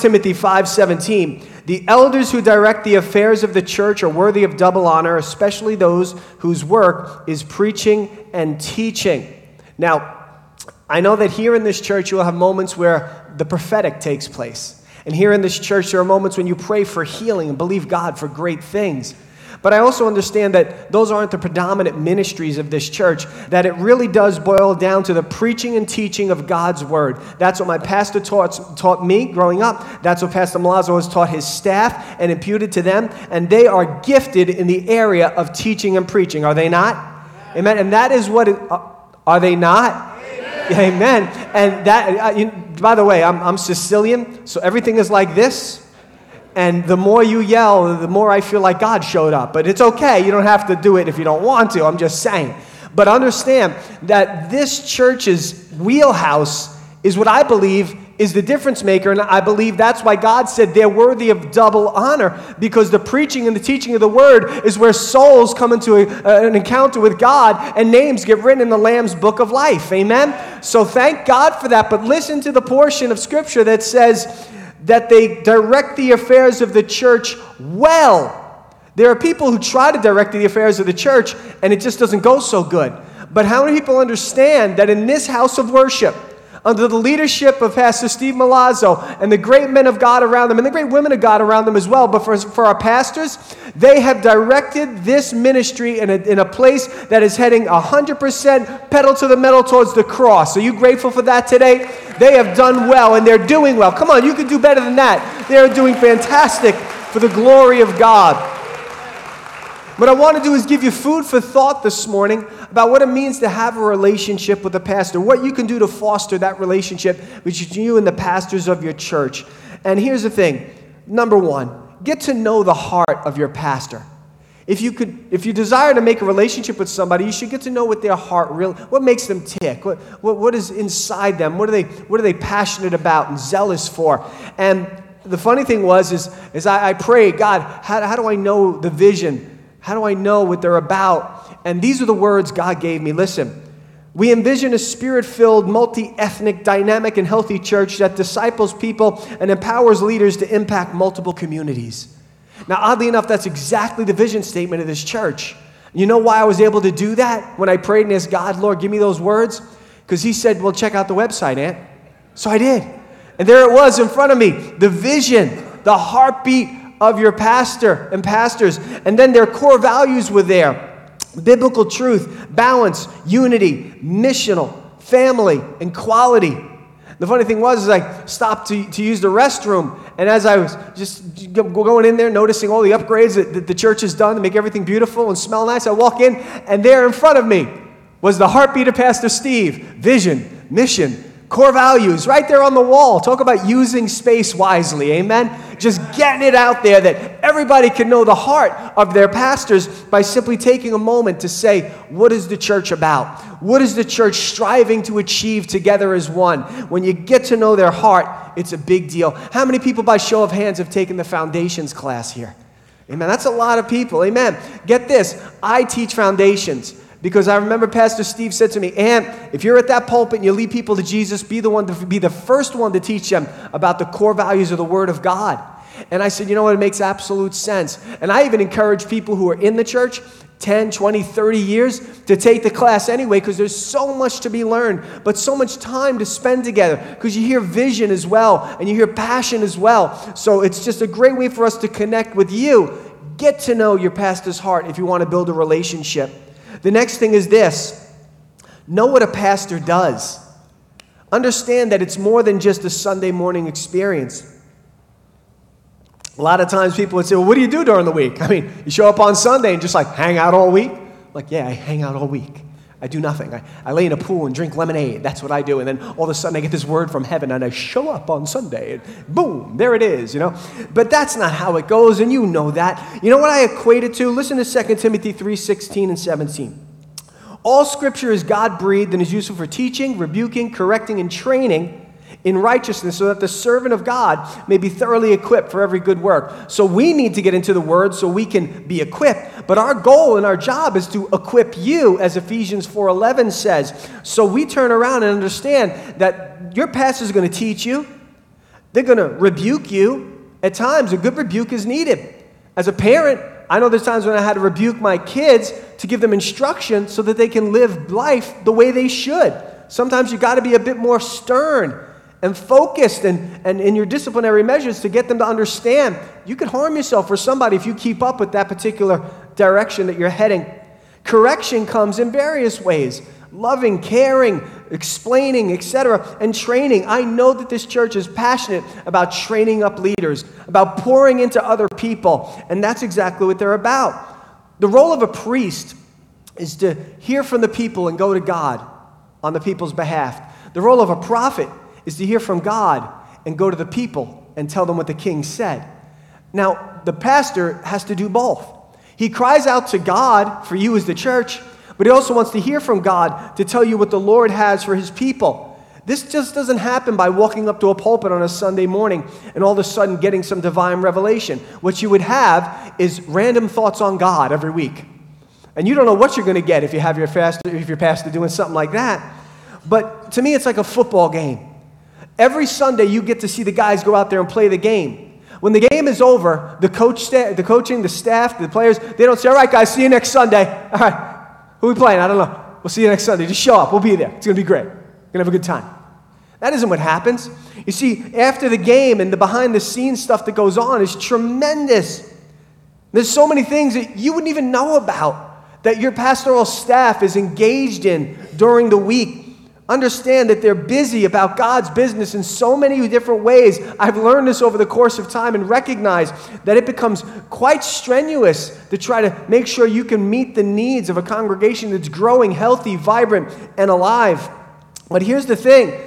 Timothy 5:17, "The elders who direct the affairs of the church are worthy of double honor, especially those whose work is preaching and teaching." Now, I know that here in this church you'll have moments where the prophetic takes place. And here in this church, there are moments when you pray for healing and believe God for great things. But I also understand that those aren't the predominant ministries of this church, that it really does boil down to the preaching and teaching of God's word. That's what my pastor taught, taught me growing up. That's what Pastor Milazzo has taught his staff and imputed to them. And they are gifted in the area of teaching and preaching, are they not? Amen. And that is what, it, uh, are they not? Amen. And that, uh, by the way, I'm, I'm Sicilian, so everything is like this. And the more you yell, the more I feel like God showed up. But it's okay. You don't have to do it if you don't want to. I'm just saying. But understand that this church's wheelhouse is what I believe is the difference maker. And I believe that's why God said they're worthy of double honor because the preaching and the teaching of the word is where souls come into a, uh, an encounter with God and names get written in the Lamb's book of life. Amen? So thank God for that. But listen to the portion of scripture that says that they direct the affairs of the church well. There are people who try to direct the affairs of the church and it just doesn't go so good. But how many people understand that in this house of worship, under the leadership of Pastor Steve Milazzo and the great men of God around them and the great women of God around them as well. But for, for our pastors, they have directed this ministry in a, in a place that is heading 100% pedal to the metal towards the cross. Are you grateful for that today? They have done well and they're doing well. Come on, you can do better than that. They are doing fantastic for the glory of God. What I want to do is give you food for thought this morning about what it means to have a relationship with a pastor, what you can do to foster that relationship between you and the pastors of your church. And here's the thing number one, get to know the heart of your pastor. If you, could, if you desire to make a relationship with somebody, you should get to know what their heart really, what makes them tick, what, what, what is inside them, what are, they, what are they passionate about and zealous for. And the funny thing was, is, is I, I prayed, God, how, how do I know the vision? How do I know what they're about? And these are the words God gave me. Listen, we envision a spirit filled, multi ethnic, dynamic, and healthy church that disciples people and empowers leaders to impact multiple communities. Now, oddly enough, that's exactly the vision statement of this church. You know why I was able to do that when I prayed and asked God, Lord, give me those words? Because He said, Well, check out the website, Aunt. So I did. And there it was in front of me the vision, the heartbeat of your pastor and pastors. And then their core values were there biblical truth, balance, unity, missional, family, and quality. The funny thing was, is I stopped to, to use the restroom, and as I was just going in there, noticing all the upgrades that, that the church has done to make everything beautiful and smell nice, I walk in, and there in front of me was the heartbeat of Pastor Steve vision, mission, core values right there on the wall. Talk about using space wisely. Amen. Just getting it out there that everybody can know the heart of their pastors by simply taking a moment to say, What is the church about? What is the church striving to achieve together as one? When you get to know their heart, it's a big deal. How many people, by show of hands, have taken the foundations class here? Amen. That's a lot of people. Amen. Get this I teach foundations. Because I remember Pastor Steve said to me, and if you're at that pulpit and you lead people to Jesus, be the one to be the first one to teach them about the core values of the Word of God. And I said, you know what? It makes absolute sense. And I even encourage people who are in the church 10, 20, 30 years to take the class anyway because there's so much to be learned, but so much time to spend together because you hear vision as well and you hear passion as well. So it's just a great way for us to connect with you. Get to know your pastor's heart if you want to build a relationship. The next thing is this know what a pastor does. Understand that it's more than just a Sunday morning experience. A lot of times people would say, Well, what do you do during the week? I mean, you show up on Sunday and just like hang out all week? Like, yeah, I hang out all week. I do nothing. I, I lay in a pool and drink lemonade. That's what I do. And then all of a sudden I get this word from heaven and I show up on Sunday and boom, there it is, you know. But that's not how it goes, and you know that. You know what I equate it to? Listen to 2 Timothy 3 16 and 17. All scripture is God breathed and is useful for teaching, rebuking, correcting, and training in righteousness so that the servant of God may be thoroughly equipped for every good work. So we need to get into the word so we can be equipped. But our goal and our job is to equip you as Ephesians 4:11 says. So we turn around and understand that your pastor is going to teach you. They're going to rebuke you. At times, a good rebuke is needed. As a parent, I know there's times when I had to rebuke my kids to give them instruction so that they can live life the way they should. Sometimes you got to be a bit more stern and focused and, and in your disciplinary measures to get them to understand you could harm yourself or somebody if you keep up with that particular direction that you're heading. Correction comes in various ways loving, caring, explaining, etc., and training. I know that this church is passionate about training up leaders, about pouring into other people, and that's exactly what they're about. The role of a priest is to hear from the people and go to God on the people's behalf. The role of a prophet is to hear from God and go to the people and tell them what the king said. Now, the pastor has to do both. He cries out to God for you as the church, but he also wants to hear from God to tell you what the Lord has for his people. This just doesn't happen by walking up to a pulpit on a Sunday morning and all of a sudden getting some divine revelation. What you would have is random thoughts on God every week. And you don't know what you're going to get if you have your pastor, if your pastor doing something like that. But to me, it's like a football game. Every Sunday, you get to see the guys go out there and play the game. When the game is over, the coach, the coaching, the staff, the players, they don't say, "All right, guys, see you next Sunday." All right, who we playing? I don't know. We'll see you next Sunday. Just show up. We'll be there. It's going to be great. We're going to have a good time. That isn't what happens. You see, after the game and the behind the scenes stuff that goes on is tremendous. There's so many things that you wouldn't even know about that your pastoral staff is engaged in during the week understand that they're busy about God's business in so many different ways. I've learned this over the course of time and recognize that it becomes quite strenuous to try to make sure you can meet the needs of a congregation that's growing, healthy, vibrant, and alive. But here's the thing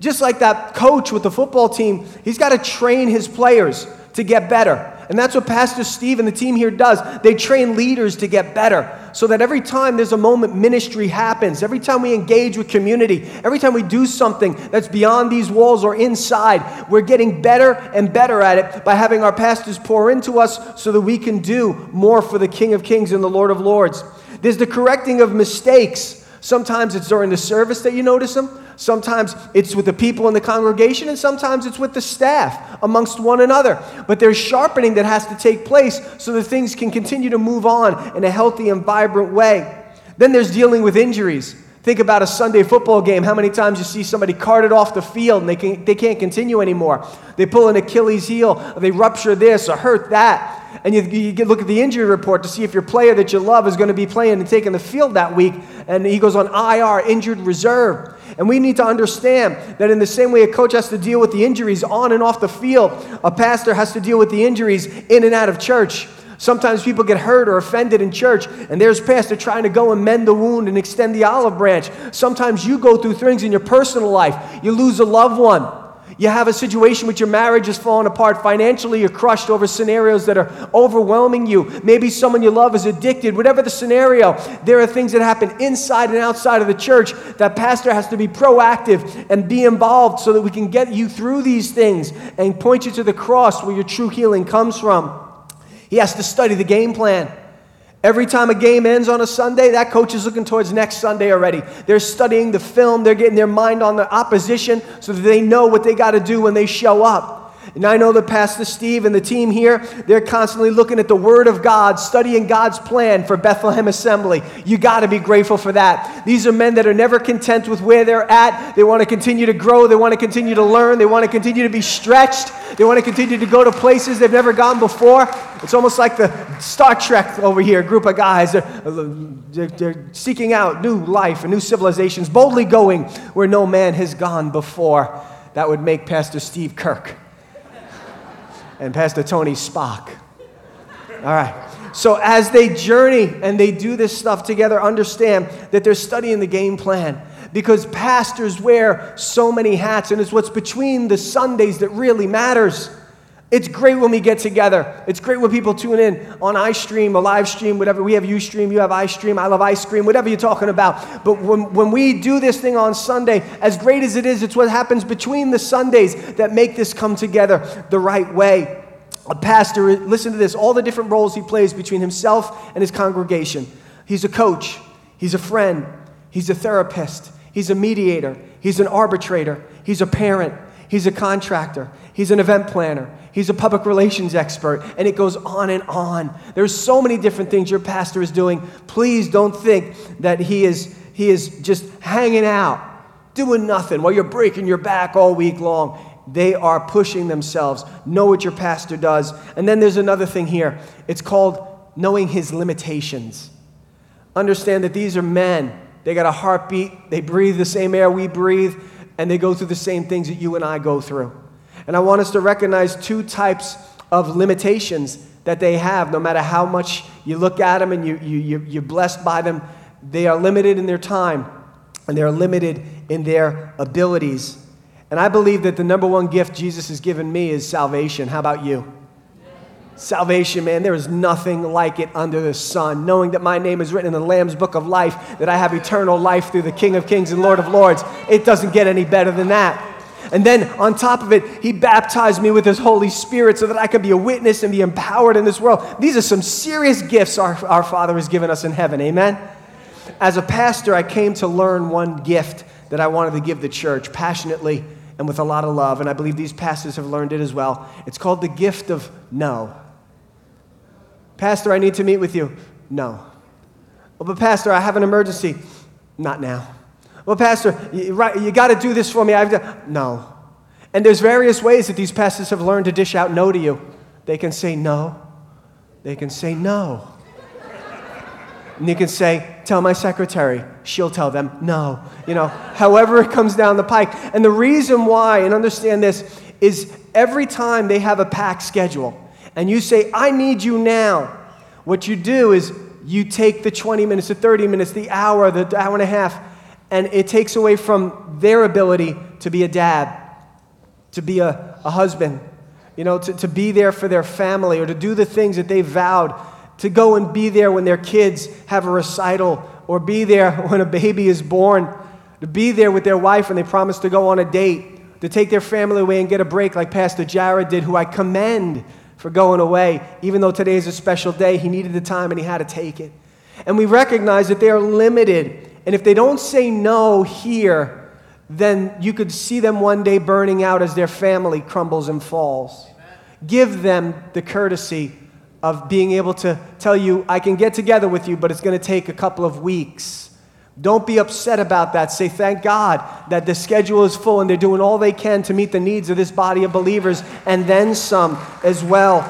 just like that coach with the football team, he's got to train his players to get better. And that's what Pastor Steve and the team here does. They train leaders to get better so that every time there's a moment ministry happens, every time we engage with community, every time we do something that's beyond these walls or inside, we're getting better and better at it by having our pastors pour into us so that we can do more for the King of Kings and the Lord of Lords. There's the correcting of mistakes. Sometimes it's during the service that you notice them. Sometimes it's with the people in the congregation, and sometimes it's with the staff amongst one another. But there's sharpening that has to take place so that things can continue to move on in a healthy and vibrant way. Then there's dealing with injuries. Think about a Sunday football game. How many times you see somebody carted off the field and they, can, they can't continue anymore? They pull an Achilles heel, they rupture this or hurt that. And you, you look at the injury report to see if your player that you love is going to be playing and taking the field that week. And he goes on IR, injured reserve. And we need to understand that in the same way a coach has to deal with the injuries on and off the field, a pastor has to deal with the injuries in and out of church. Sometimes people get hurt or offended in church, and there's pastor trying to go and mend the wound and extend the olive branch. Sometimes you go through things in your personal life. You lose a loved one. You have a situation with your marriage is falling apart. Financially, you're crushed over scenarios that are overwhelming you. Maybe someone you love is addicted. Whatever the scenario, there are things that happen inside and outside of the church that pastor has to be proactive and be involved so that we can get you through these things and point you to the cross where your true healing comes from. He has to study the game plan. Every time a game ends on a Sunday, that coach is looking towards next Sunday already. They're studying the film, they're getting their mind on the opposition so that they know what they got to do when they show up. And I know that Pastor Steve and the team here, they're constantly looking at the Word of God, studying God's plan for Bethlehem Assembly. You got to be grateful for that. These are men that are never content with where they're at. They want to continue to grow, they want to continue to learn, they want to continue to be stretched, they want to continue to go to places they've never gone before. It's almost like the Star Trek over here, group of guys. They're, they're seeking out new life and new civilizations, boldly going where no man has gone before. That would make Pastor Steve Kirk and Pastor Tony Spock. All right. So as they journey and they do this stuff together, understand that they're studying the game plan because pastors wear so many hats, and it's what's between the Sundays that really matters. It's great when we get together. It's great when people tune in on iStream, a live stream, whatever. We have Ustream, you have iStream, I love ice cream, whatever you're talking about. But when, when we do this thing on Sunday, as great as it is, it's what happens between the Sundays that make this come together the right way. A pastor, listen to this, all the different roles he plays between himself and his congregation. He's a coach, he's a friend, he's a therapist, he's a mediator, he's an arbitrator, he's a parent, He's a contractor. He's an event planner. He's a public relations expert. And it goes on and on. There's so many different things your pastor is doing. Please don't think that he is, he is just hanging out, doing nothing while you're breaking your back all week long. They are pushing themselves. Know what your pastor does. And then there's another thing here it's called knowing his limitations. Understand that these are men. They got a heartbeat, they breathe the same air we breathe, and they go through the same things that you and I go through. And I want us to recognize two types of limitations that they have, no matter how much you look at them and you, you, you're blessed by them. They are limited in their time and they're limited in their abilities. And I believe that the number one gift Jesus has given me is salvation. How about you? Salvation, man, there is nothing like it under the sun. Knowing that my name is written in the Lamb's book of life, that I have eternal life through the King of Kings and Lord of Lords, it doesn't get any better than that. And then on top of it, he baptized me with his Holy Spirit so that I could be a witness and be empowered in this world. These are some serious gifts our, our Father has given us in heaven. Amen? As a pastor, I came to learn one gift that I wanted to give the church passionately and with a lot of love. And I believe these pastors have learned it as well. It's called the gift of no. Pastor, I need to meet with you. No. Well, but Pastor, I have an emergency. Not now. Well, Pastor, you, right, you got to do this for me. I've got, no. And there's various ways that these pastors have learned to dish out no to you. They can say no. They can say no. And you can say, tell my secretary. She'll tell them no. You know, however it comes down the pike. And the reason why, and understand this, is every time they have a packed schedule, and you say, I need you now, what you do is you take the 20 minutes, the 30 minutes, the hour, the hour and a half, and it takes away from their ability to be a dad, to be a, a husband, you know, to, to be there for their family or to do the things that they vowed, to go and be there when their kids have a recital or be there when a baby is born, to be there with their wife when they promise to go on a date, to take their family away and get a break like Pastor Jared did, who I commend for going away. Even though today is a special day, he needed the time and he had to take it. And we recognize that they are limited. And if they don't say no here, then you could see them one day burning out as their family crumbles and falls. Amen. Give them the courtesy of being able to tell you, I can get together with you, but it's going to take a couple of weeks. Don't be upset about that. Say, thank God that the schedule is full and they're doing all they can to meet the needs of this body of believers and then some as well.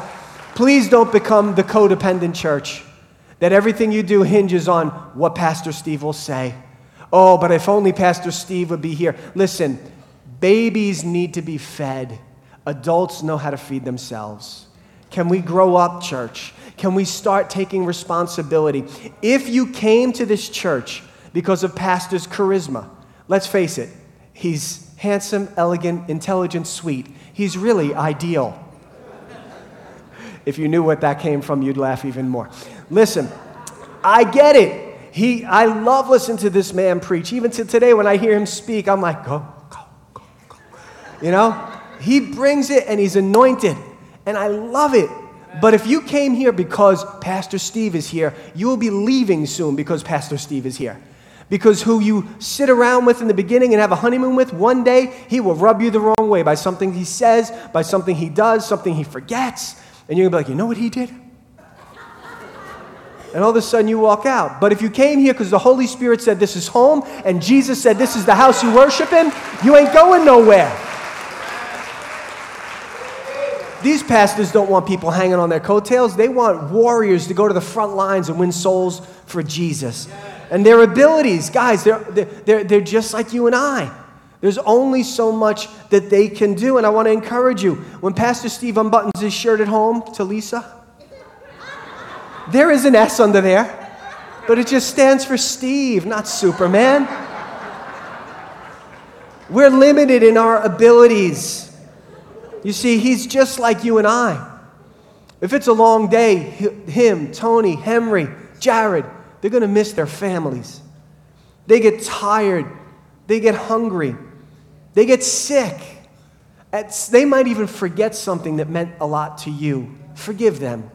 Please don't become the codependent church that everything you do hinges on what Pastor Steve will say. Oh, but if only Pastor Steve would be here. Listen, babies need to be fed, adults know how to feed themselves. Can we grow up, church? Can we start taking responsibility? If you came to this church because of pastor's charisma. Let's face it, he's handsome, elegant, intelligent, sweet. He's really ideal. if you knew what that came from, you'd laugh even more. Listen, I get it. He, I love listening to this man preach. Even to today, when I hear him speak, I'm like, go, go, go, go. You know, he brings it and he's anointed, and I love it. But if you came here because Pastor Steve is here, you will be leaving soon because Pastor Steve is here. Because who you sit around with in the beginning and have a honeymoon with, one day he will rub you the wrong way by something he says, by something he does, something he forgets. And you're going to be like, you know what he did? And all of a sudden you walk out. But if you came here because the Holy Spirit said this is home and Jesus said this is the house you worship in, you ain't going nowhere. These pastors don't want people hanging on their coattails. They want warriors to go to the front lines and win souls for Jesus and their abilities. Guys, they're, they're, they're just like you and I. There's only so much that they can do. And I want to encourage you when Pastor Steve unbuttons his shirt at home to Lisa, there is an S under there, but it just stands for Steve, not Superman. We're limited in our abilities. You see, he's just like you and I. If it's a long day, him, Tony, Henry, Jared, they're going to miss their families. They get tired. They get hungry. They get sick. They might even forget something that meant a lot to you. Forgive them.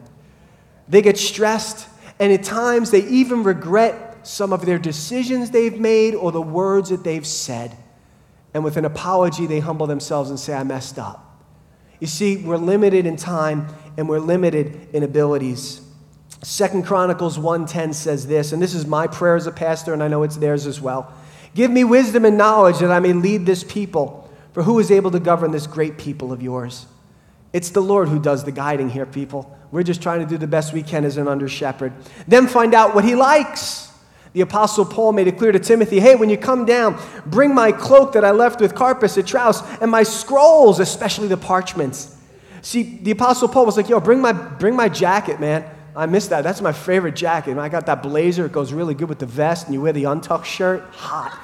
They get stressed, and at times they even regret some of their decisions they've made or the words that they've said. and with an apology, they humble themselves and say, I messed up. You see, we're limited in time and we're limited in abilities. Second Chronicles 1:10 says this, and this is my prayer as a pastor, and I know it's theirs as well. Give me wisdom and knowledge that I may lead this people, for who is able to govern this great people of yours? It's the Lord who does the guiding here, people. We're just trying to do the best we can as an under shepherd. Then find out what he likes. The Apostle Paul made it clear to Timothy hey, when you come down, bring my cloak that I left with Carpus at Troas and my scrolls, especially the parchments. See, the Apostle Paul was like, yo, bring my, bring my jacket, man. I miss that. That's my favorite jacket. I got that blazer. It goes really good with the vest, and you wear the untucked shirt. Hot.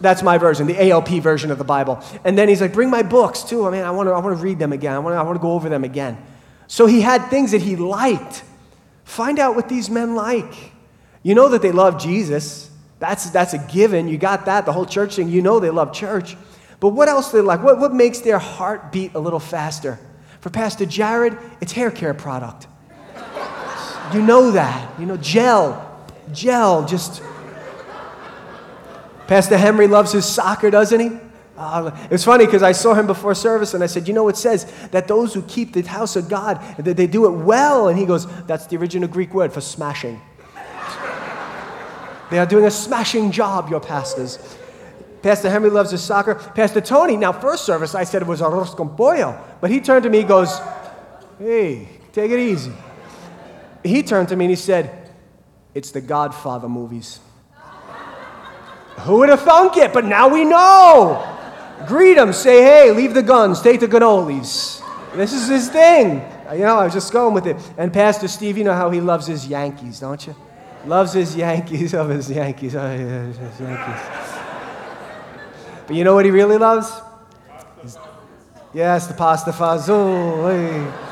That's my version, the ALP version of the Bible. And then he's like, bring my books too. I mean, I want to I wanna read them again. I want to I wanna go over them again. So he had things that he liked. Find out what these men like. You know that they love Jesus. That's, that's a given. You got that. The whole church thing, you know they love church. But what else do they like? What, what makes their heart beat a little faster? For Pastor Jared, it's hair care product. You know that. You know, gel. Gel, just Pastor Henry loves his soccer, doesn't he? Uh, it's funny because I saw him before service and I said, You know, it says that those who keep the house of God, that they do it well. And he goes, That's the original Greek word for smashing. they are doing a smashing job, your pastors. Pastor Henry loves his soccer. Pastor Tony, now, first service, I said it was arroz con pollo. But he turned to me, he goes, Hey, take it easy. He turned to me and he said, It's the Godfather movies. Who would have thunk it? But now we know. Greet him, say, hey, leave the guns, take the cannolis. This is his thing. You know, I was just going with it. And Pastor Steve, you know how he loves his Yankees, don't you? Loves his Yankees, of his Yankees, oh, his Yankees. But you know what he really loves? Yes, the pasta fazool.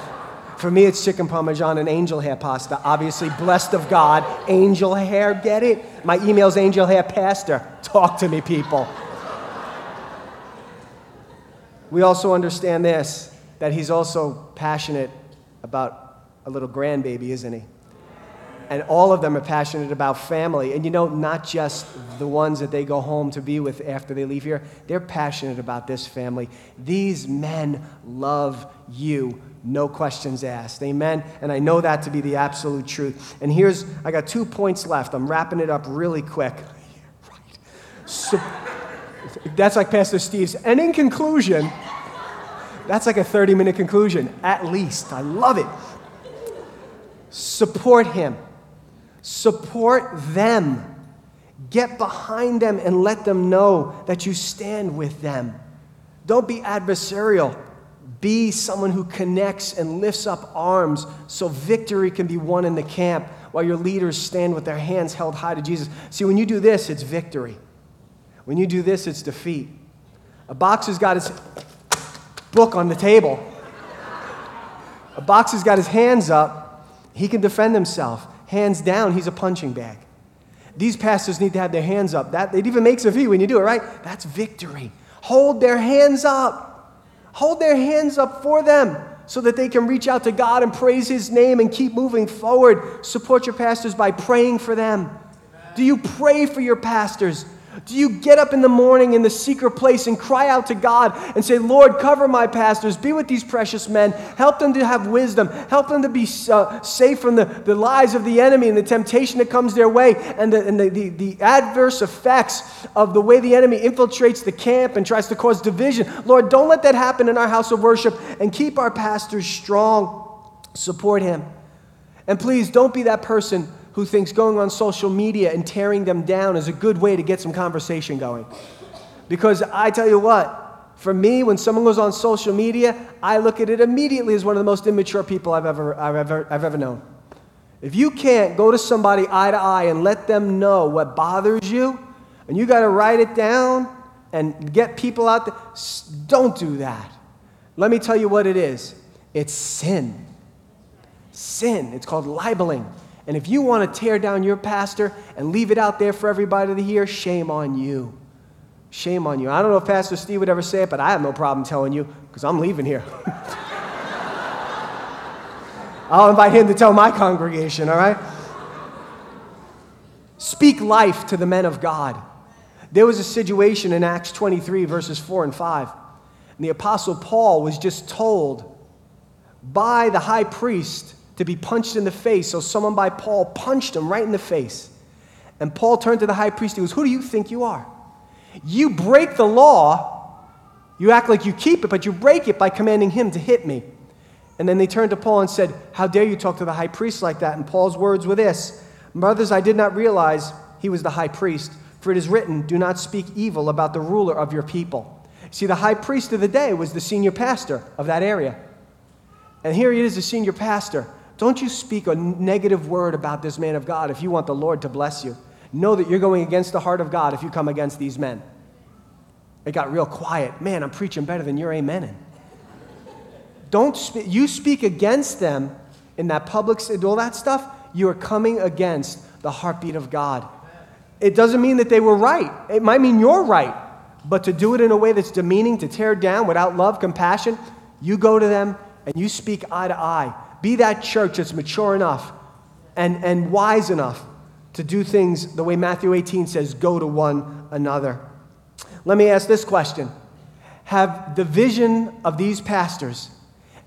For me, it's chicken parmesan and angel hair pasta. Obviously, blessed of God. Angel hair, get it? My email's angel hair pastor. Talk to me, people. We also understand this that he's also passionate about a little grandbaby, isn't he? And all of them are passionate about family. And you know, not just the ones that they go home to be with after they leave here, they're passionate about this family. These men love you no questions asked. Amen. And I know that to be the absolute truth. And here's, I got two points left. I'm wrapping it up really quick. right. So, that's like Pastor Steve's. And in conclusion, that's like a 30 minute conclusion, at least. I love it. Support him, support them. Get behind them and let them know that you stand with them. Don't be adversarial. Be someone who connects and lifts up arms so victory can be won in the camp while your leaders stand with their hands held high to Jesus. See, when you do this, it's victory. When you do this, it's defeat. A boxer's got his book on the table. A boxer's got his hands up, he can defend himself. Hands down, he's a punching bag. These pastors need to have their hands up. That it even makes a V when you do it, right? That's victory. Hold their hands up. Hold their hands up for them so that they can reach out to God and praise His name and keep moving forward. Support your pastors by praying for them. Do you pray for your pastors? Do you get up in the morning in the secret place and cry out to God and say, Lord, cover my pastors, be with these precious men, help them to have wisdom, help them to be uh, safe from the, the lies of the enemy and the temptation that comes their way and, the, and the, the, the adverse effects of the way the enemy infiltrates the camp and tries to cause division? Lord, don't let that happen in our house of worship and keep our pastors strong. Support him. And please don't be that person who thinks going on social media and tearing them down is a good way to get some conversation going. Because I tell you what, for me, when someone goes on social media, I look at it immediately as one of the most immature people I've ever, I've ever, I've ever known. If you can't go to somebody eye to eye and let them know what bothers you, and you got to write it down and get people out there, don't do that. Let me tell you what it is it's sin. Sin. It's called libeling. And if you want to tear down your pastor and leave it out there for everybody to hear, shame on you. Shame on you. I don't know if Pastor Steve would ever say it, but I have no problem telling you because I'm leaving here. I'll invite him to tell my congregation, all right? Speak life to the men of God. There was a situation in Acts 23, verses 4 and 5. And the Apostle Paul was just told by the high priest to be punched in the face. So someone by Paul punched him right in the face. And Paul turned to the high priest. He goes, Who do you think you are? You break the law. You act like you keep it, but you break it by commanding him to hit me. And then they turned to Paul and said, How dare you talk to the high priest like that? And Paul's words were this Brothers, I did not realize he was the high priest, for it is written, Do not speak evil about the ruler of your people. See, the high priest of the day was the senior pastor of that area. And here he is, the senior pastor. Don't you speak a negative word about this man of God if you want the Lord to bless you. Know that you're going against the heart of God if you come against these men. It got real quiet. Man, I'm preaching better than you're amening. Don't you speak against them in that public, all that stuff, you are coming against the heartbeat of God. It doesn't mean that they were right. It might mean you're right. But to do it in a way that's demeaning, to tear down without love, compassion, you go to them and you speak eye to eye. Be that church that's mature enough and, and wise enough to do things the way Matthew 18 says go to one another. Let me ask this question Have the vision of these pastors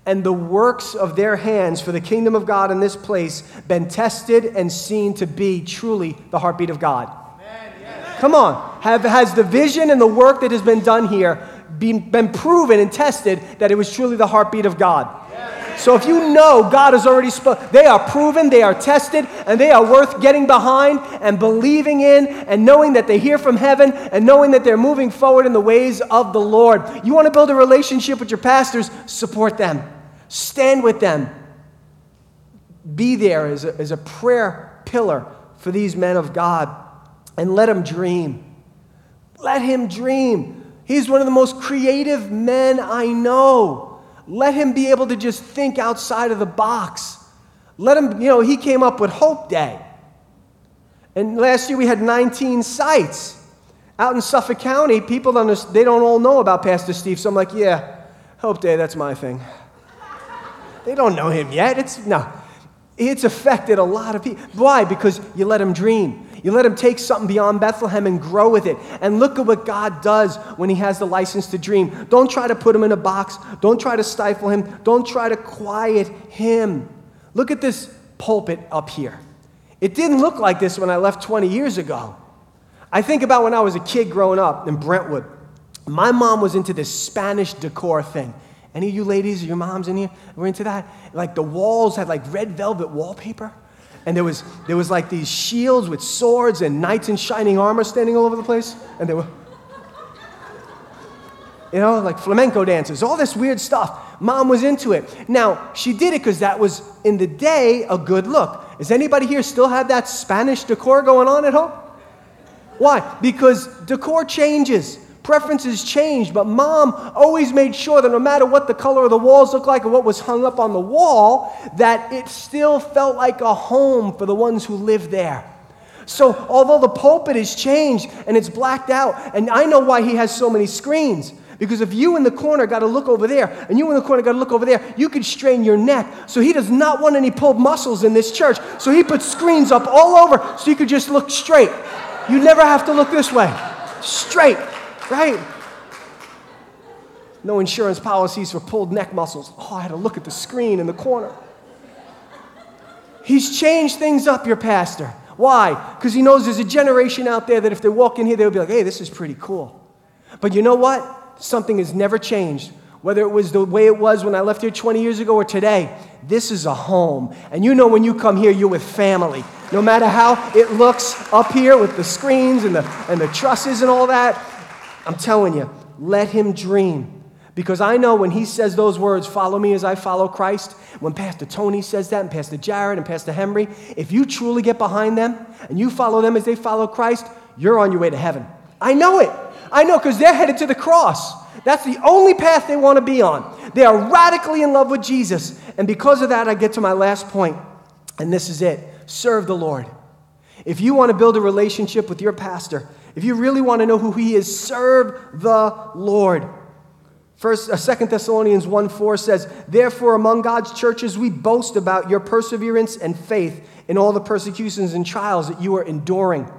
and the works of their hands for the kingdom of God in this place been tested and seen to be truly the heartbeat of God? Come on. Have, has the vision and the work that has been done here been, been proven and tested that it was truly the heartbeat of God? So if you know God has already spoken, they are proven, they are tested, and they are worth getting behind and believing in and knowing that they hear from heaven and knowing that they're moving forward in the ways of the Lord. You want to build a relationship with your pastors, support them, stand with them, be there as a, as a prayer pillar for these men of God and let him dream. Let him dream. He's one of the most creative men I know. Let him be able to just think outside of the box. Let him, you know, he came up with Hope Day. And last year we had 19 sites. Out in Suffolk County, people don't, they don't all know about Pastor Steve. So I'm like, yeah, Hope Day, that's my thing. They don't know him yet. It's no. It's affected a lot of people. Why? Because you let him dream. You let him take something beyond Bethlehem and grow with it. And look at what God does when he has the license to dream. Don't try to put him in a box. Don't try to stifle him. Don't try to quiet him. Look at this pulpit up here. It didn't look like this when I left 20 years ago. I think about when I was a kid growing up in Brentwood. My mom was into this Spanish decor thing. Any of you ladies, your moms in here, were into that? Like the walls had like red velvet wallpaper and there was, there was like these shields with swords and knights in shining armor standing all over the place. And they were, you know, like flamenco dances, all this weird stuff. Mom was into it. Now, she did it because that was, in the day, a good look. Does anybody here still have that Spanish decor going on at home? Why? Because decor changes preferences changed, but mom always made sure that no matter what the color of the walls looked like or what was hung up on the wall, that it still felt like a home for the ones who lived there. So, although the pulpit has changed and it's blacked out, and I know why he has so many screens. Because if you in the corner got to look over there and you in the corner got to look over there, you could strain your neck. So he does not want any pulled muscles in this church. So he puts screens up all over so you could just look straight. You never have to look this way. Straight. Right? No insurance policies for pulled neck muscles. Oh, I had to look at the screen in the corner. He's changed things up, your pastor. Why? Because he knows there's a generation out there that if they walk in here, they'll be like, hey, this is pretty cool. But you know what? Something has never changed. Whether it was the way it was when I left here 20 years ago or today, this is a home. And you know when you come here, you're with family. No matter how it looks up here with the screens and the, and the trusses and all that, I'm telling you, let him dream. Because I know when he says those words, follow me as I follow Christ, when Pastor Tony says that, and Pastor Jared and Pastor Henry, if you truly get behind them and you follow them as they follow Christ, you're on your way to heaven. I know it. I know because they're headed to the cross. That's the only path they want to be on. They are radically in love with Jesus. And because of that, I get to my last point, and this is it serve the Lord. If you want to build a relationship with your pastor, if you really want to know who he is, serve the Lord. First, uh, 2 Thessalonians 1 4 says, Therefore, among God's churches, we boast about your perseverance and faith in all the persecutions and trials that you are enduring.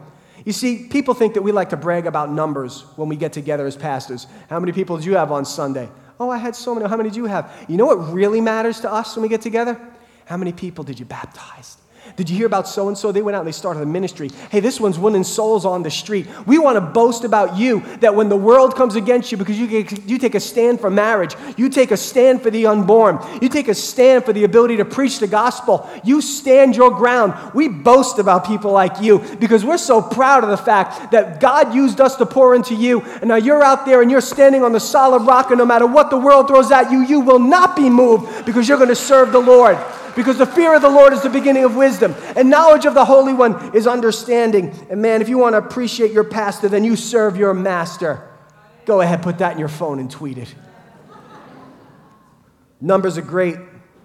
You see, people think that we like to brag about numbers when we get together as pastors. How many people did you have on Sunday? Oh, I had so many. How many do you have? You know what really matters to us when we get together? How many people did you baptize? Did you hear about so and so? They went out and they started a ministry. Hey, this one's winning souls on the street. We want to boast about you that when the world comes against you because you, you take a stand for marriage, you take a stand for the unborn, you take a stand for the ability to preach the gospel, you stand your ground. We boast about people like you because we're so proud of the fact that God used us to pour into you. And now you're out there and you're standing on the solid rock, and no matter what the world throws at you, you will not be moved because you're going to serve the Lord because the fear of the Lord is the beginning of wisdom, and knowledge of the Holy One is understanding. And man, if you want to appreciate your pastor, then you serve your master. Go ahead, put that in your phone and tweet it. Numbers are great,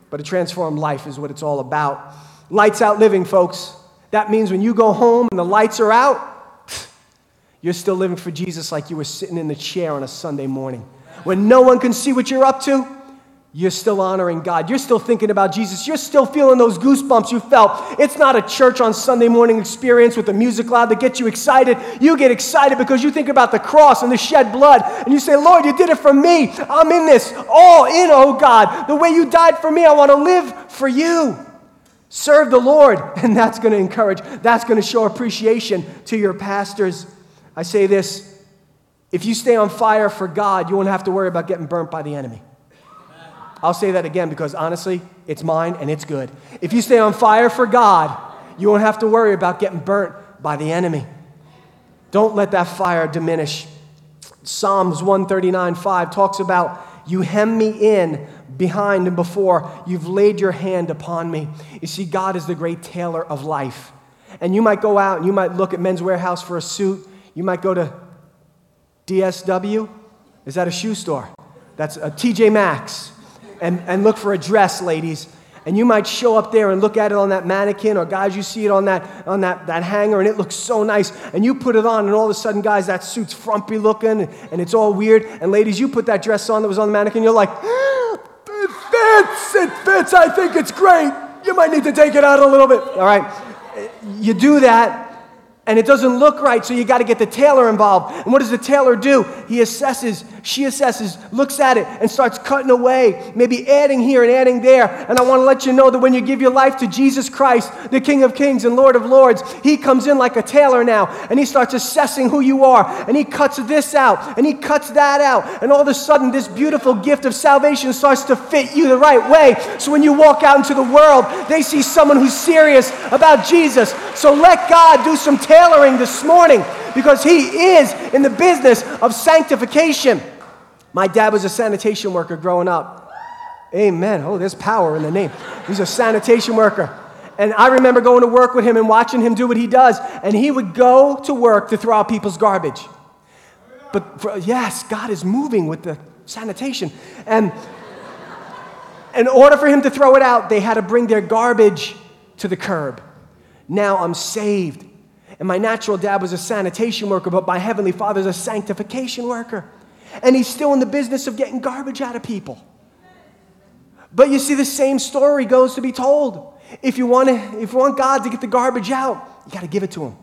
but a transformed life is what it's all about. Lights out living, folks. That means when you go home and the lights are out, you're still living for Jesus like you were sitting in the chair on a Sunday morning. When no one can see what you're up to, you're still honoring God. You're still thinking about Jesus. You're still feeling those goosebumps you felt. It's not a church on Sunday morning experience with the music loud that gets you excited. You get excited because you think about the cross and the shed blood, and you say, Lord, you did it for me. I'm in this, all in, oh God. The way you died for me, I want to live for you. Serve the Lord, and that's going to encourage, that's going to show appreciation to your pastors. I say this if you stay on fire for God, you won't have to worry about getting burnt by the enemy. I'll say that again because honestly, it's mine and it's good. If you stay on fire for God, you won't have to worry about getting burnt by the enemy. Don't let that fire diminish. Psalms 139 5 talks about, You hem me in behind and before, you've laid your hand upon me. You see, God is the great tailor of life. And you might go out and you might look at Men's Wearhouse for a suit. You might go to DSW. Is that a shoe store? That's uh, a TJ Maxx and, and look for a dress, ladies. And you might show up there and look at it on that mannequin, or guys, you see it on that, on that, that hanger, and it looks so nice. And you put it on, and all of a sudden, guys, that suit's frumpy looking, and, and it's all weird. And ladies, you put that dress on that was on the mannequin, you're like, it fits, it fits, I think it's great. You might need to take it out a little bit. All right. You do that, and it doesn't look right, so you got to get the tailor involved. And what does the tailor do? He assesses, she assesses, looks at it, and starts cutting away, maybe adding here and adding there. And I want to let you know that when you give your life to Jesus Christ, the King of Kings and Lord of Lords, He comes in like a tailor now, and He starts assessing who you are, and He cuts this out, and He cuts that out. And all of a sudden, this beautiful gift of salvation starts to fit you the right way. So when you walk out into the world, they see someone who's serious about Jesus. So let God do some tailoring this morning because He is in the business of sanctification. My dad was a sanitation worker growing up. Amen. Oh, there's power in the name. He's a sanitation worker. And I remember going to work with him and watching him do what he does. And he would go to work to throw out people's garbage. But for, yes, God is moving with the sanitation. And in order for him to throw it out, they had to bring their garbage to the curb. Now I'm saved. And my natural dad was a sanitation worker, but my heavenly father is a sanctification worker. And he's still in the business of getting garbage out of people. But you see, the same story goes to be told. If you want, to, if you want God to get the garbage out, you got to give it to him.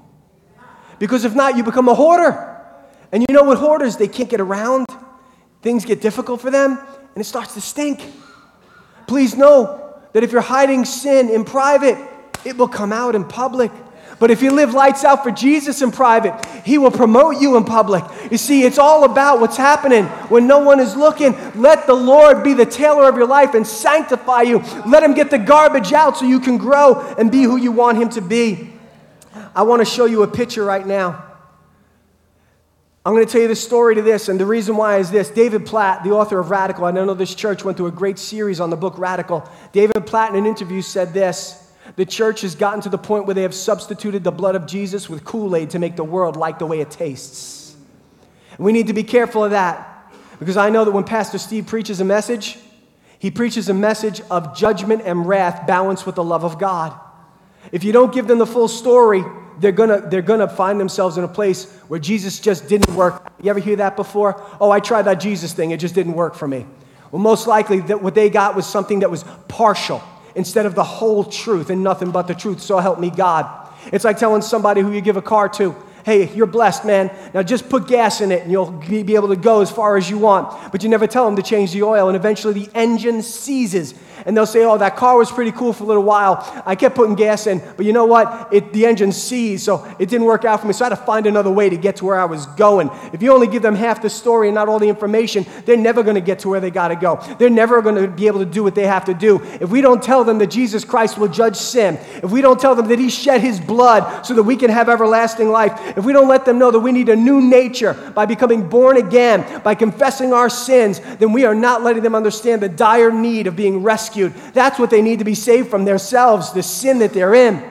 Because if not, you become a hoarder. And you know what hoarders, they can't get around. Things get difficult for them, and it starts to stink. Please know that if you're hiding sin in private, it will come out in public. But if you live lights out for Jesus in private, He will promote you in public. You see, it's all about what's happening when no one is looking. Let the Lord be the tailor of your life and sanctify you. Let Him get the garbage out so you can grow and be who you want Him to be. I want to show you a picture right now. I'm going to tell you the story to this, and the reason why is this. David Platt, the author of Radical, I know this church went through a great series on the book Radical. David Platt, in an interview, said this the church has gotten to the point where they have substituted the blood of Jesus with Kool Aid to make the world like the way it tastes. we need to be careful of that because I know that when Pastor Steve preaches a message, he preaches a message of judgment and wrath balanced with the love of God. If you don't give them the full story, they're gonna, they're gonna find themselves in a place where Jesus just didn't work. You ever hear that before? Oh, I tried that Jesus thing, it just didn't work for me. Well, most likely that what they got was something that was partial instead of the whole truth and nothing but the truth. So help me God. It's like telling somebody who you give a car to, hey, you're blessed, man. Now just put gas in it and you'll be able to go as far as you want. But you never tell them to change the oil, and eventually the engine seizes. And they'll say, oh, that car was pretty cool for a little while. I kept putting gas in, but you know what? It, the engine seized, so it didn't work out for me. So I had to find another way to get to where I was going. If you only give them half the story and not all the information, they're never going to get to where they got to go. They're never going to be able to do what they have to do. If we don't tell them that Jesus Christ will judge sin, if we don't tell them that He shed His blood so that we can have everlasting life, if we don't let them know that we need a new nature by becoming born again, by confessing our sins, then we are not letting them understand the dire need of being rescued. That's what they need to be saved from themselves, the sin that they're in.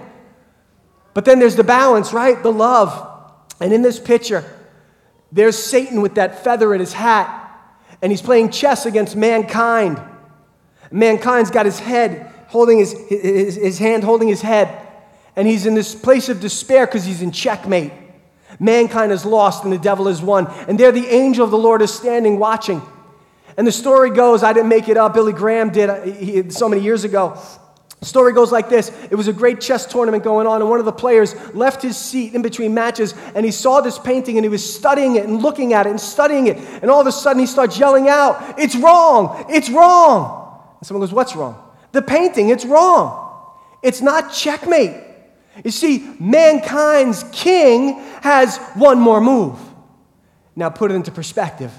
But then there's the balance, right? The love. And in this picture, there's Satan with that feather in his hat, and he's playing chess against mankind. Mankind's got his head holding his, his, his hand holding his head, and he's in this place of despair because he's in checkmate. Mankind is lost and the devil is won. And there the angel of the Lord is standing watching. And the story goes, I didn't make it up, Billy Graham did uh, he, so many years ago. The story goes like this It was a great chess tournament going on, and one of the players left his seat in between matches, and he saw this painting, and he was studying it and looking at it and studying it. And all of a sudden, he starts yelling out, It's wrong! It's wrong! And someone goes, What's wrong? The painting, it's wrong. It's not checkmate. You see, mankind's king has one more move. Now put it into perspective.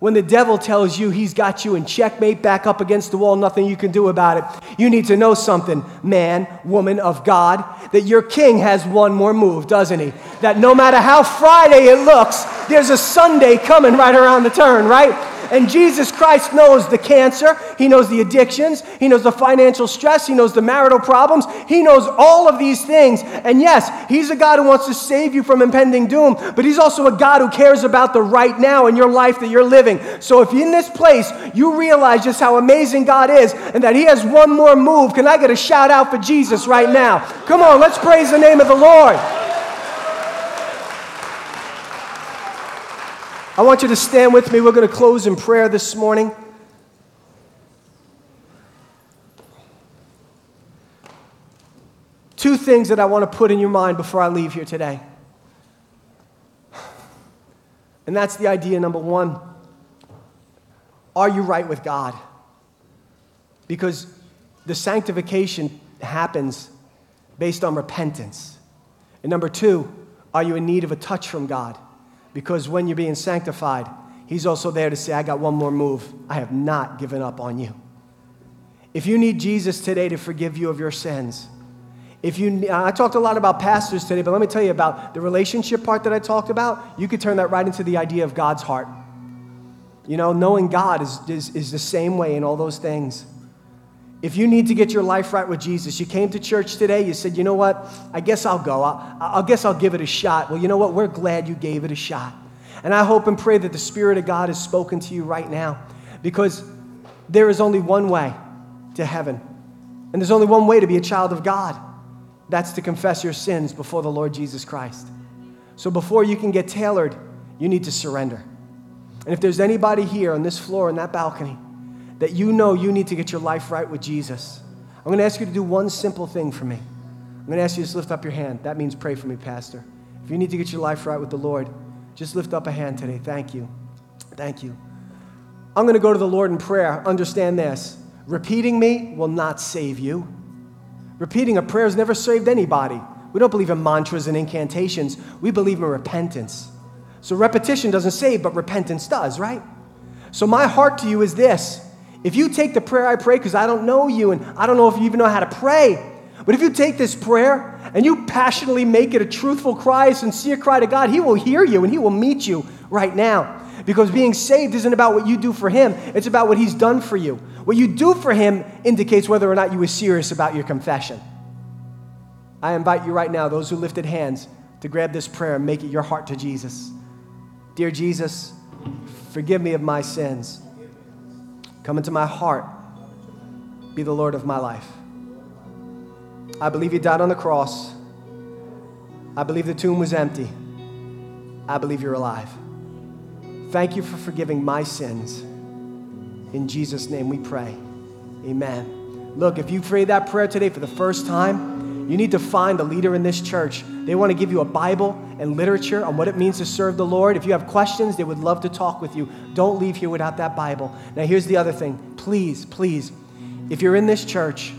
When the devil tells you he's got you in checkmate back up against the wall, nothing you can do about it, you need to know something, man, woman of God, that your king has one more move, doesn't he? That no matter how Friday it looks, there's a Sunday coming right around the turn, right? And Jesus Christ knows the cancer, He knows the addictions, He knows the financial stress, He knows the marital problems, He knows all of these things. And yes, He's a God who wants to save you from impending doom, but He's also a God who cares about the right now in your life that you're living. So if in this place you realize just how amazing God is and that He has one more move, can I get a shout out for Jesus right now? Come on, let's praise the name of the Lord. I want you to stand with me. We're going to close in prayer this morning. Two things that I want to put in your mind before I leave here today. And that's the idea number one Are you right with God? Because the sanctification happens based on repentance. And number two, are you in need of a touch from God? Because when you're being sanctified, He's also there to say, I got one more move. I have not given up on you. If you need Jesus today to forgive you of your sins, if you, I talked a lot about pastors today, but let me tell you about the relationship part that I talked about. You could turn that right into the idea of God's heart. You know, knowing God is, is, is the same way in all those things. If you need to get your life right with Jesus, you came to church today, you said, you know what, I guess I'll go. I, I guess I'll give it a shot. Well, you know what, we're glad you gave it a shot. And I hope and pray that the Spirit of God has spoken to you right now because there is only one way to heaven. And there's only one way to be a child of God that's to confess your sins before the Lord Jesus Christ. So before you can get tailored, you need to surrender. And if there's anybody here on this floor, in that balcony, that you know you need to get your life right with Jesus, I'm going to ask you to do one simple thing for me. I'm going to ask you to just lift up your hand. That means pray for me, Pastor. If you need to get your life right with the Lord, just lift up a hand today. Thank you. Thank you. I'm going to go to the Lord in prayer. Understand this repeating me will not save you. Repeating a prayer has never saved anybody. We don't believe in mantras and incantations, we believe in repentance. So repetition doesn't save, but repentance does, right? So my heart to you is this if you take the prayer I pray, because I don't know you and I don't know if you even know how to pray, but if you take this prayer and you passionately make it a truthful cry, a sincere cry to God, He will hear you and He will meet you right now. Because being saved isn't about what you do for Him, it's about what He's done for you. What you do for Him indicates whether or not you were serious about your confession. I invite you right now, those who lifted hands, to grab this prayer and make it your heart to Jesus. Dear Jesus, forgive me of my sins. Come into my heart. Be the Lord of my life. I believe you died on the cross. I believe the tomb was empty. I believe you're alive. Thank you for forgiving my sins. In Jesus' name we pray. Amen. Look, if you prayed that prayer today for the first time, you need to find a leader in this church. They want to give you a Bible and literature on what it means to serve the Lord. If you have questions, they would love to talk with you. Don't leave here without that Bible. Now, here's the other thing. Please, please, if you're in this church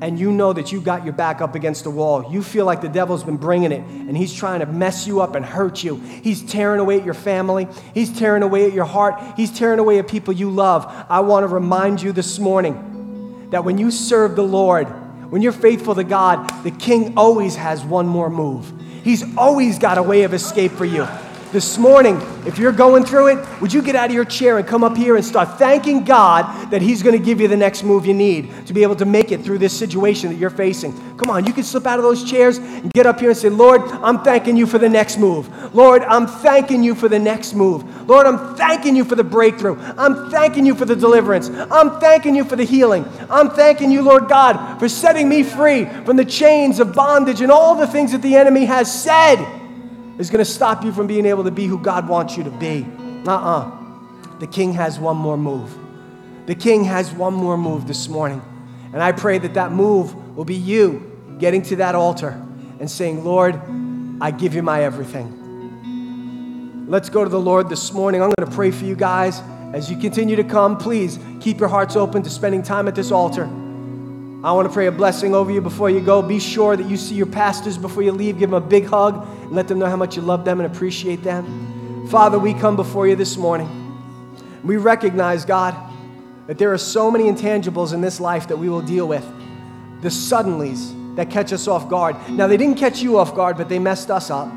and you know that you got your back up against the wall, you feel like the devil's been bringing it and he's trying to mess you up and hurt you. He's tearing away at your family, he's tearing away at your heart, he's tearing away at people you love. I want to remind you this morning that when you serve the Lord, when you're faithful to God, the king always has one more move. He's always got a way of escape for you this morning, if you're going through it, would you get out of your chair and come up here and start thanking God that He's going to give you the next move you need to be able to make it through this situation that you're facing? Come on, you can slip out of those chairs and get up here and say, Lord, I'm thanking you for the next move. Lord, I'm thanking you for the next move. Lord, I'm thanking you for the breakthrough. I'm thanking you for the deliverance. I'm thanking you for the healing. I'm thanking you, Lord God, for setting me free from the chains of bondage and all the things that the enemy has said is going to stop you from being able to be who God wants you to be. Uh uh-uh. uh The king has one more move. The king has one more move this morning. And I pray that that move will be you getting to that altar and saying, Lord, I give you my everything. Let's go to the Lord this morning. I'm going to pray for you guys. As you continue to come, please keep your hearts open to spending time at this altar. I want to pray a blessing over you before you go. Be sure that you see your pastors before you leave. Give them a big hug and let them know how much you love them and appreciate them. Father, we come before you this morning. We recognize, God, that there are so many intangibles in this life that we will deal with. The suddenlies that catch us off guard. Now, they didn't catch you off guard, but they messed us up.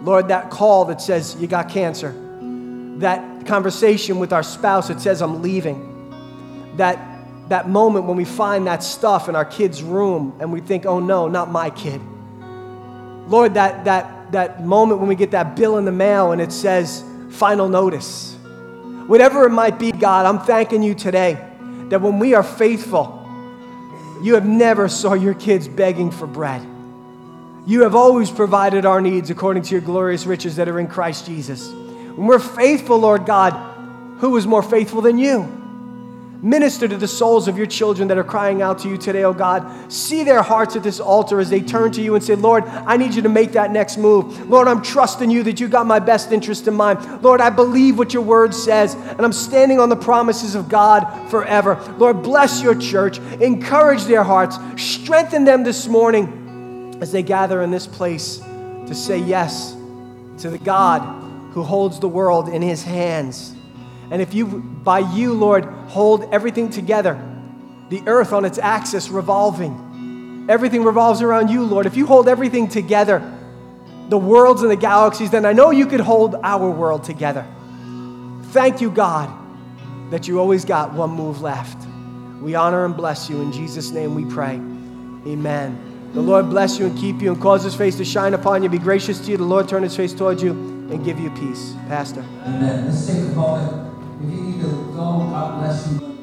Lord, that call that says you got cancer, that conversation with our spouse that says I'm leaving, that that moment when we find that stuff in our kid's room and we think, oh no, not my kid. Lord, that, that, that moment when we get that bill in the mail and it says final notice. Whatever it might be, God, I'm thanking you today that when we are faithful, you have never saw your kids begging for bread. You have always provided our needs according to your glorious riches that are in Christ Jesus. When we're faithful, Lord God, who is more faithful than you? Minister to the souls of your children that are crying out to you today, oh God. See their hearts at this altar as they turn to you and say, Lord, I need you to make that next move. Lord, I'm trusting you that you got my best interest in mind. Lord, I believe what your word says, and I'm standing on the promises of God forever. Lord, bless your church, encourage their hearts, strengthen them this morning as they gather in this place to say yes to the God who holds the world in his hands. And if you, by you, Lord, hold everything together, the earth on its axis revolving, everything revolves around you, Lord. If you hold everything together, the worlds and the galaxies, then I know you could hold our world together. Thank you, God, that you always got one move left. We honor and bless you. In Jesus' name we pray. Amen. The Lord bless you and keep you and cause his face to shine upon you. Be gracious to you. The Lord turn his face towards you and give you peace. Pastor. Amen. Let's take a moment. You need to go, God bless you.